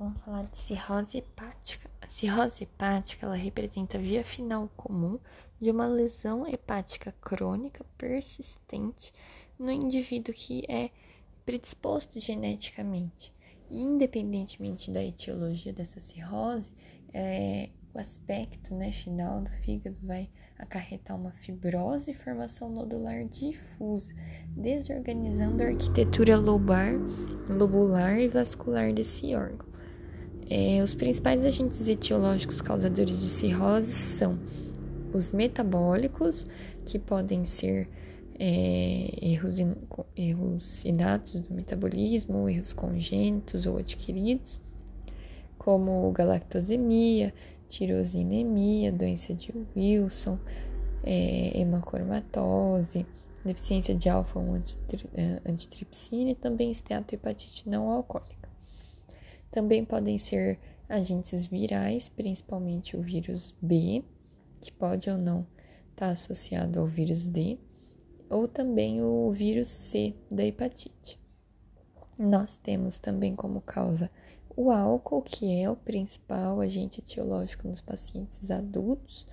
Vamos falar de cirrose hepática. A cirrose hepática ela representa a via final comum de uma lesão hepática crônica persistente no indivíduo que é predisposto geneticamente. independentemente da etiologia dessa cirrose, é, o aspecto né, final do fígado vai acarretar uma fibrose e formação nodular difusa, desorganizando a arquitetura lobar, lobular e vascular desse órgão. É, os principais agentes etiológicos causadores de cirrose são os metabólicos, que podem ser é, erros, in, erros inatos do metabolismo, erros congênitos ou adquiridos, como galactosemia, tirosinemia, doença de Wilson, é, hemacromatose, deficiência de alfa-1 antitripsina e também esteatohepatite não alcoólica. Também podem ser agentes virais, principalmente o vírus B, que pode ou não estar tá associado ao vírus D, ou também o vírus C da hepatite. Nós temos também como causa o álcool, que é o principal agente etiológico nos pacientes adultos.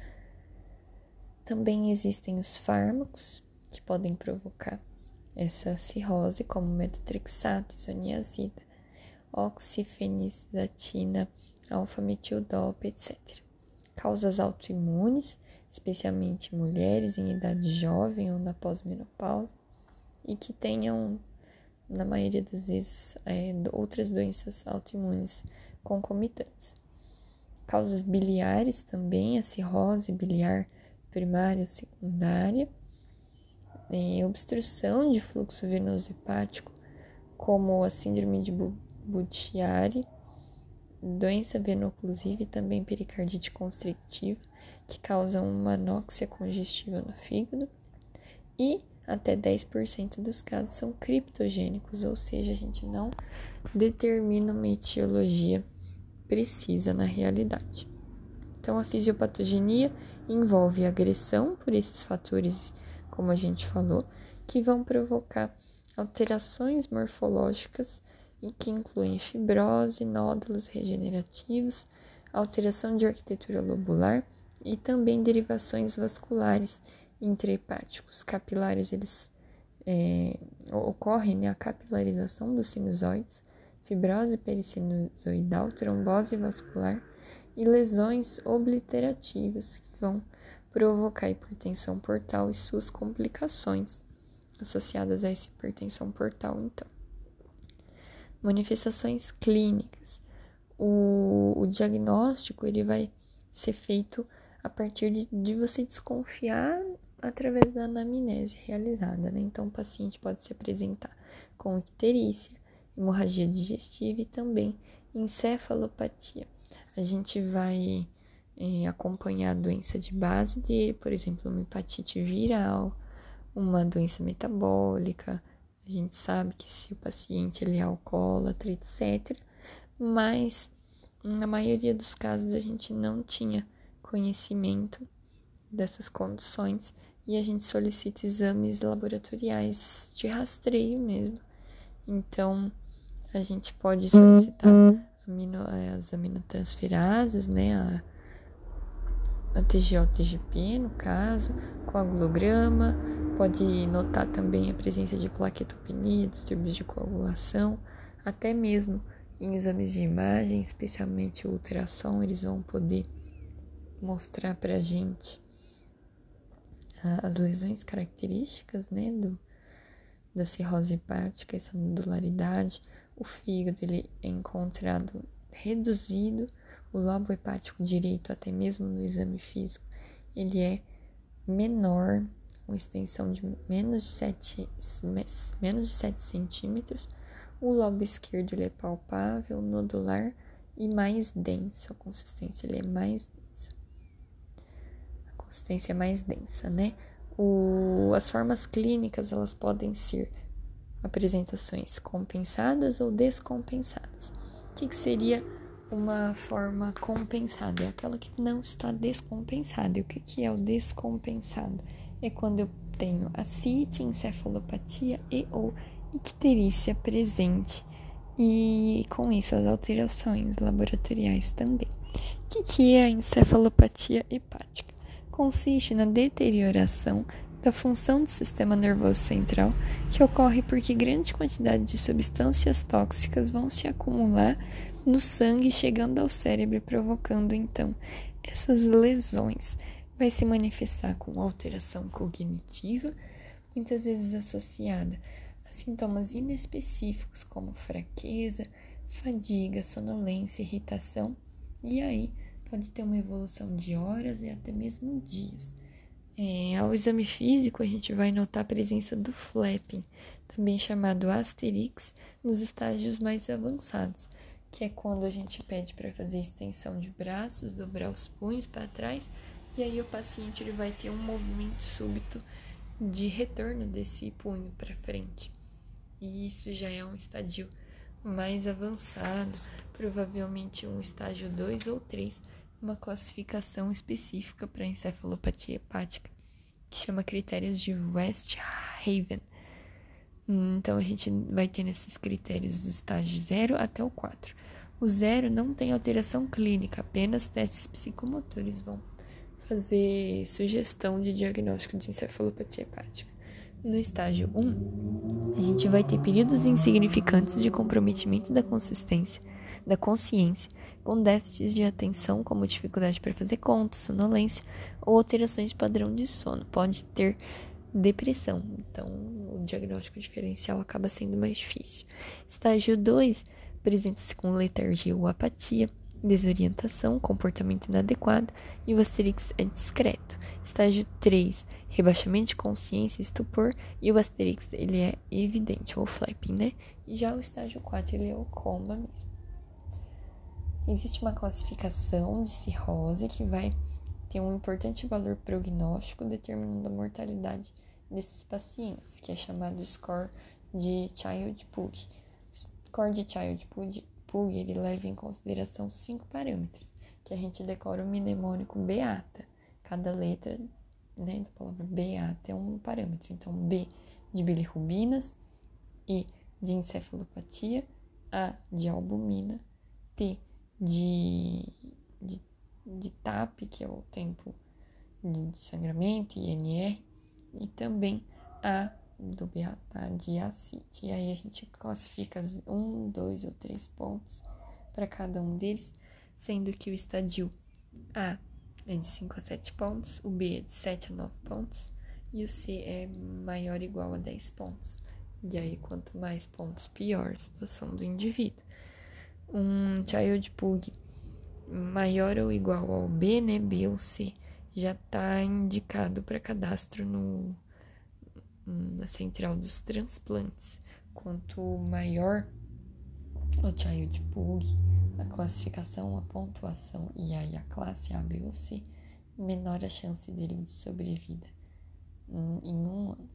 Também existem os fármacos que podem provocar essa cirrose, como metotrexato, isoniazida oxifenidatina, alfa-metildopa, etc. Causas autoimunes, especialmente mulheres em idade jovem ou na pós-menopausa, e que tenham, na maioria das vezes, é, outras doenças autoimunes concomitantes. Causas biliares também, a cirrose biliar primária ou secundária, é, obstrução de fluxo venoso hepático, como a síndrome de Buchiari, doença venoclusiva e também pericardite constrictiva, que causa uma anóxia congestiva no fígado, e até 10% dos casos são criptogênicos, ou seja, a gente não determina uma etiologia precisa na realidade. Então, a fisiopatogenia envolve agressão por esses fatores, como a gente falou, que vão provocar alterações morfológicas e que incluem fibrose, nódulos regenerativos, alteração de arquitetura lobular e também derivações vasculares intrahepáticos. Capilares, eles é, ocorrem né, a capilarização dos sinusoides, fibrose perisinusoidal, trombose vascular e lesões obliterativas que vão provocar hipertensão portal e suas complicações associadas a essa hipertensão portal, então manifestações clínicas. O, o diagnóstico ele vai ser feito a partir de, de você desconfiar através da anamnese realizada, né? Então, o paciente pode se apresentar com icterícia, hemorragia digestiva e também encefalopatia. A gente vai é, acompanhar a doença de base de, por exemplo, uma hepatite viral, uma doença metabólica, a gente sabe que se o paciente ele é alcoólatra, etc. Mas na maioria dos casos a gente não tinha conhecimento dessas condições e a gente solicita exames laboratoriais de rastreio mesmo. Então, a gente pode solicitar amino, as aminotransferases, né? A, a TGO-TGP, no caso, coagulograma, Pode notar também a presença de plaquetopenia, distúrbios de coagulação, até mesmo em exames de imagem, especialmente o ultrassom, eles vão poder mostrar para a gente as lesões características, né, do, da cirrose hepática, essa nodularidade. O fígado ele é encontrado reduzido, o lobo hepático direito, até mesmo no exame físico, ele é menor com extensão de menos de 7, menos de 7 centímetros. O lobo esquerdo ele é palpável, nodular e mais denso. A consistência ele é mais densa. A consistência é mais densa, né? O, as formas clínicas elas podem ser apresentações compensadas ou descompensadas. O que, que seria uma forma compensada? É aquela que não está descompensada. E o que, que é o descompensado? É quando eu tenho a CIT, encefalopatia e ou icterícia presente e com isso as alterações laboratoriais também. O que é a encefalopatia hepática? Consiste na deterioração da função do sistema nervoso central, que ocorre porque grande quantidade de substâncias tóxicas vão se acumular no sangue, chegando ao cérebro, provocando então essas lesões. Vai se manifestar com alteração cognitiva, muitas vezes associada a sintomas inespecíficos como fraqueza, fadiga, sonolência, irritação, e aí pode ter uma evolução de horas e até mesmo dias. É, ao exame físico, a gente vai notar a presença do flapping, também chamado asterix, nos estágios mais avançados, que é quando a gente pede para fazer extensão de braços, dobrar os punhos para trás, e aí o paciente ele vai ter um movimento súbito de retorno desse punho para frente. E isso já é um estágio mais avançado, provavelmente um estágio 2 ou 3 uma classificação específica para encefalopatia hepática, que chama critérios de West Haven. Então, a gente vai ter nesses critérios do estágio 0 até o 4. O 0 não tem alteração clínica, apenas testes psicomotores vão fazer sugestão de diagnóstico de encefalopatia hepática. No estágio 1, a gente vai ter períodos insignificantes de comprometimento da consistência, da consciência, com déficits de atenção, como dificuldade para fazer contas, sonolência ou alterações de padrão de sono. Pode ter depressão, então o diagnóstico diferencial acaba sendo mais difícil. Estágio 2 apresenta-se com letargia ou apatia, desorientação, comportamento inadequado e o asterix é discreto. Estágio 3, rebaixamento de consciência, estupor e o asterix ele é evidente, ou flapping, né? E já o estágio 4 ele é o coma mesmo. Existe uma classificação de cirrose que vai ter um importante valor prognóstico determinando a mortalidade desses pacientes, que é chamado score de Child Pug. Score de Child Pug, ele leva em consideração cinco parâmetros, que a gente decora o mnemônico beata. Cada letra né, da palavra beata é um parâmetro. Então, B de bilirrubinas, E de encefalopatia, A de albumina, T de, de, de TAP, que é o tempo de sangramento, INR, e também a do beata de acite. E aí a gente classifica um, dois ou três pontos para cada um deles, sendo que o estadio A é de 5 a 7 pontos, o B é de 7 a 9 pontos e o C é maior ou igual a 10 pontos. E aí, quanto mais pontos, pior a situação do indivíduo um child pug maior ou igual ao B, né, B ou C, já está indicado para cadastro no, na central dos transplantes. Quanto maior o child pug, a classificação, a pontuação e aí a classe A, B ou C, menor a chance dele de sobrevida em um ano.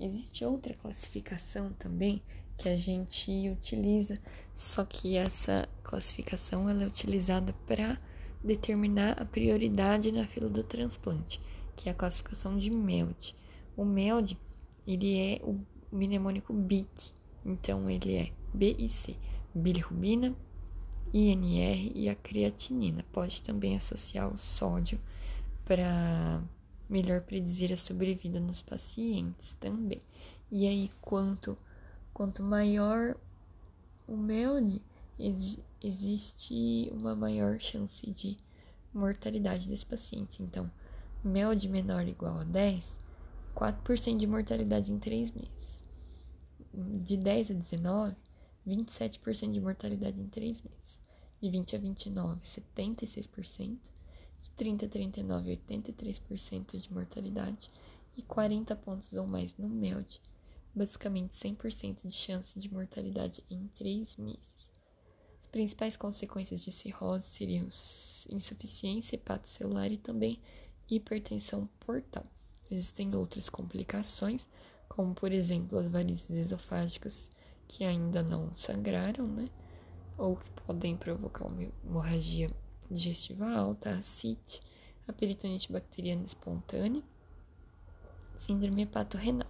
Existe outra classificação também que a gente utiliza, só que essa classificação ela é utilizada para determinar a prioridade na fila do transplante, que é a classificação de MELD. O MELD, ele é o mnemônico BIC, então ele é B e C, bilirrubina, INR e a creatinina. Pode também associar o sódio para melhor predizer a sobrevida nos pacientes também. E aí, quanto Quanto maior o MELD, ex existe uma maior chance de mortalidade desse paciente. Então, MELD menor ou igual a 10, 4% de mortalidade em 3 meses. De 10 a 19, 27% de mortalidade em 3 meses. De 20 a 29, 76%. De 30 a 39, 83% de mortalidade. E 40 pontos ou mais no MELD basicamente 100% de chance de mortalidade em 3 meses. As principais consequências de cirrose seriam insuficiência hepatocelular e também hipertensão portal. Existem outras complicações, como por exemplo as varizes esofágicas que ainda não sangraram, né? Ou que podem provocar uma hemorragia digestiva alta, a CIT, a peritonite bacteriana espontânea, síndrome hepatorrenal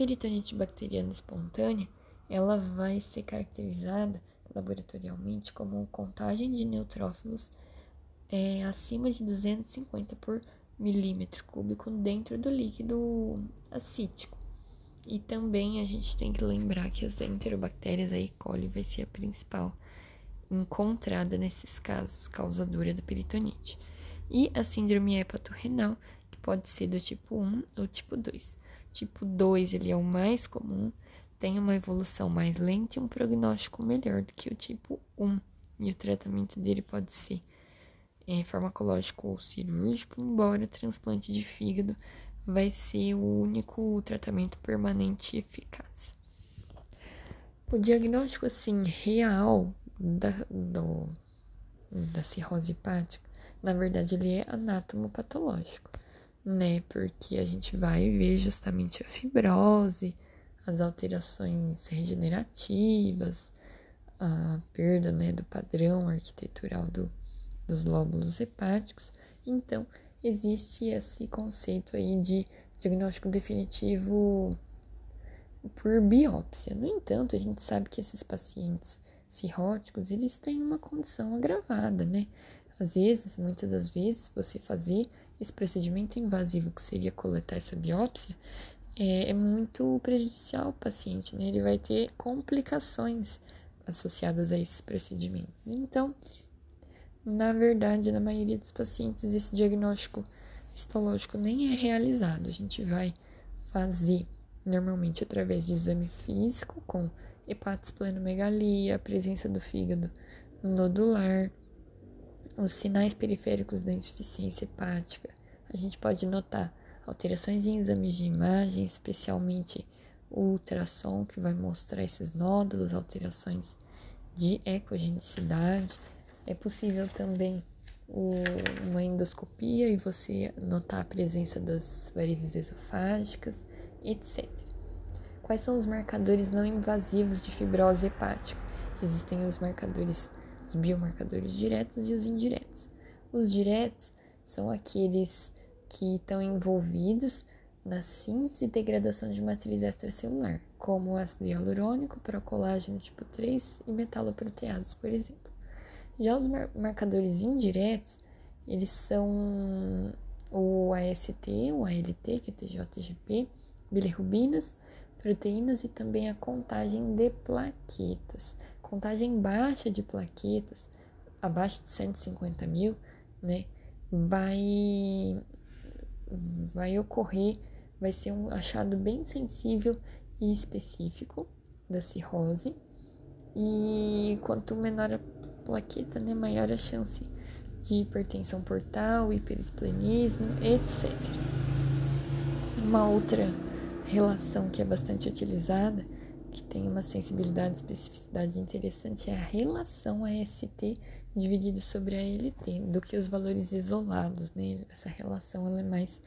peritonite bacteriana espontânea ela vai ser caracterizada laboratorialmente como contagem de neutrófilos é, acima de 250 por milímetro cúbico dentro do líquido acítico. E também a gente tem que lembrar que as enterobactérias, a E. coli, vai ser a principal encontrada nesses casos, causadora da peritonite. E a síndrome hepatorrenal, que pode ser do tipo 1 ou tipo 2. Tipo 2, ele é o mais comum, tem uma evolução mais lenta e um prognóstico melhor do que o tipo 1. E o tratamento dele pode ser é, farmacológico ou cirúrgico, embora o transplante de fígado vai ser o único tratamento permanente eficaz. O diagnóstico assim real da, do, da cirrose hepática, na verdade, ele é anatomopatológico, né? Porque a gente vai ver justamente a fibrose, as alterações regenerativas, a perda né, do padrão arquitetural do, dos lóbulos hepáticos. Então, existe esse conceito aí de diagnóstico definitivo por biópsia. No entanto, a gente sabe que esses pacientes cirróticos, eles têm uma condição agravada, né? Às vezes, muitas das vezes, você fazer esse procedimento invasivo, que seria coletar essa biópsia, é, é muito prejudicial ao paciente, né? Ele vai ter complicações associadas a esses procedimentos. Então, na verdade, na maioria dos pacientes, esse diagnóstico histológico nem é realizado. A gente vai fazer normalmente através de exame físico, com hepatosplenomegalia, a presença do fígado nodular, os sinais periféricos da insuficiência hepática. A gente pode notar alterações em exames de imagem, especialmente o ultrassom, que vai mostrar esses nódulos, alterações de ecogenicidade. É possível também o, uma endoscopia e você notar a presença das varizes esofágicas, etc. Quais são os marcadores não invasivos de fibrose hepática? Existem os marcadores, os biomarcadores diretos e os indiretos. Os diretos são aqueles que estão envolvidos na síntese e degradação de matriz extracelular, como ácido hialurônico, procolágeno tipo 3 e metaloproteases, por exemplo. Já os mar marcadores indiretos, eles são o AST, o ALT, que é TJGP, bilirrubinas, proteínas e também a contagem de plaquetas. Contagem baixa de plaquetas, abaixo de 150 mil, né, vai, vai ocorrer, vai ser um achado bem sensível e específico da cirrose. E quanto menor a plaqueta, né, maior a chance de hipertensão portal, hiperesplenismo, etc. Uma outra relação que é bastante utilizada, que tem uma sensibilidade e especificidade interessante, é a relação AST dividido sobre a do que os valores isolados, né? Essa relação ela é mais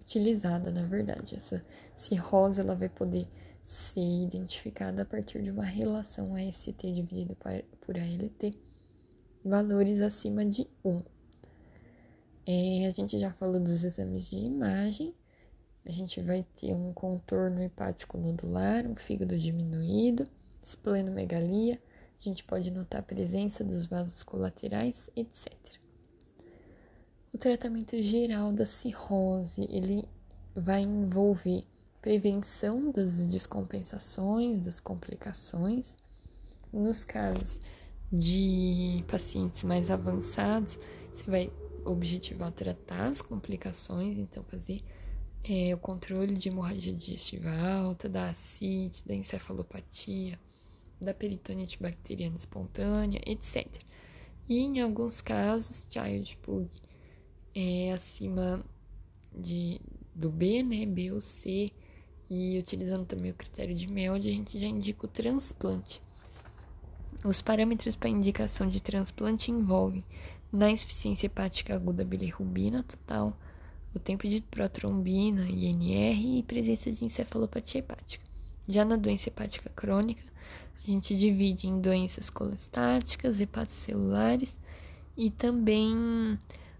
utilizada, na verdade. Essa cirrose ela vai poder ser identificada a partir de uma relação AST dividido por ALT valores acima de 1. É, a gente já falou dos exames de imagem. A gente vai ter um contorno hepático nodular, um fígado diminuído, esplenomegalia. A gente pode notar a presença dos vasos colaterais, etc. O tratamento geral da cirrose, ele vai envolver prevenção das descompensações, das complicações. Nos casos de pacientes mais avançados, você vai objetivar tratar as complicações, então fazer é, o controle de hemorragia digestiva alta, da ascite, da encefalopatia, da peritonite bacteriana espontânea, etc. E em alguns casos, child pug é acima de, do B, né, B ou C, e utilizando também o critério de MELD, a gente já indica o transplante. Os parâmetros para indicação de transplante envolvem na insuficiência hepática aguda bilirrubina total, o tempo de protrombina, INR e presença de encefalopatia hepática. Já na doença hepática crônica, a gente divide em doenças colestáticas, hepatocelulares e também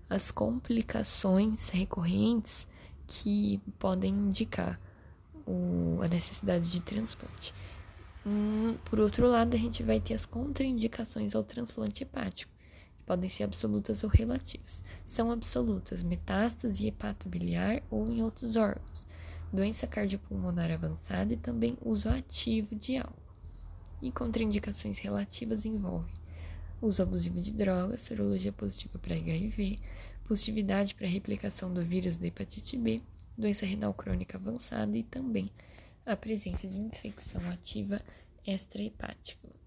as complicações recorrentes que podem indicar o, a necessidade de transplante. Hum, por outro lado, a gente vai ter as contraindicações ao transplante hepático, que podem ser absolutas ou relativas. São absolutas metástase hepatobiliar ou em outros órgãos, doença cardiopulmonar avançada e também uso ativo de álcool. E contraindicações relativas envolvem uso abusivo de drogas, serologia positiva para HIV, positividade para replicação do vírus da hepatite B, doença renal crônica avançada e também a presença de infecção ativa extrahepática.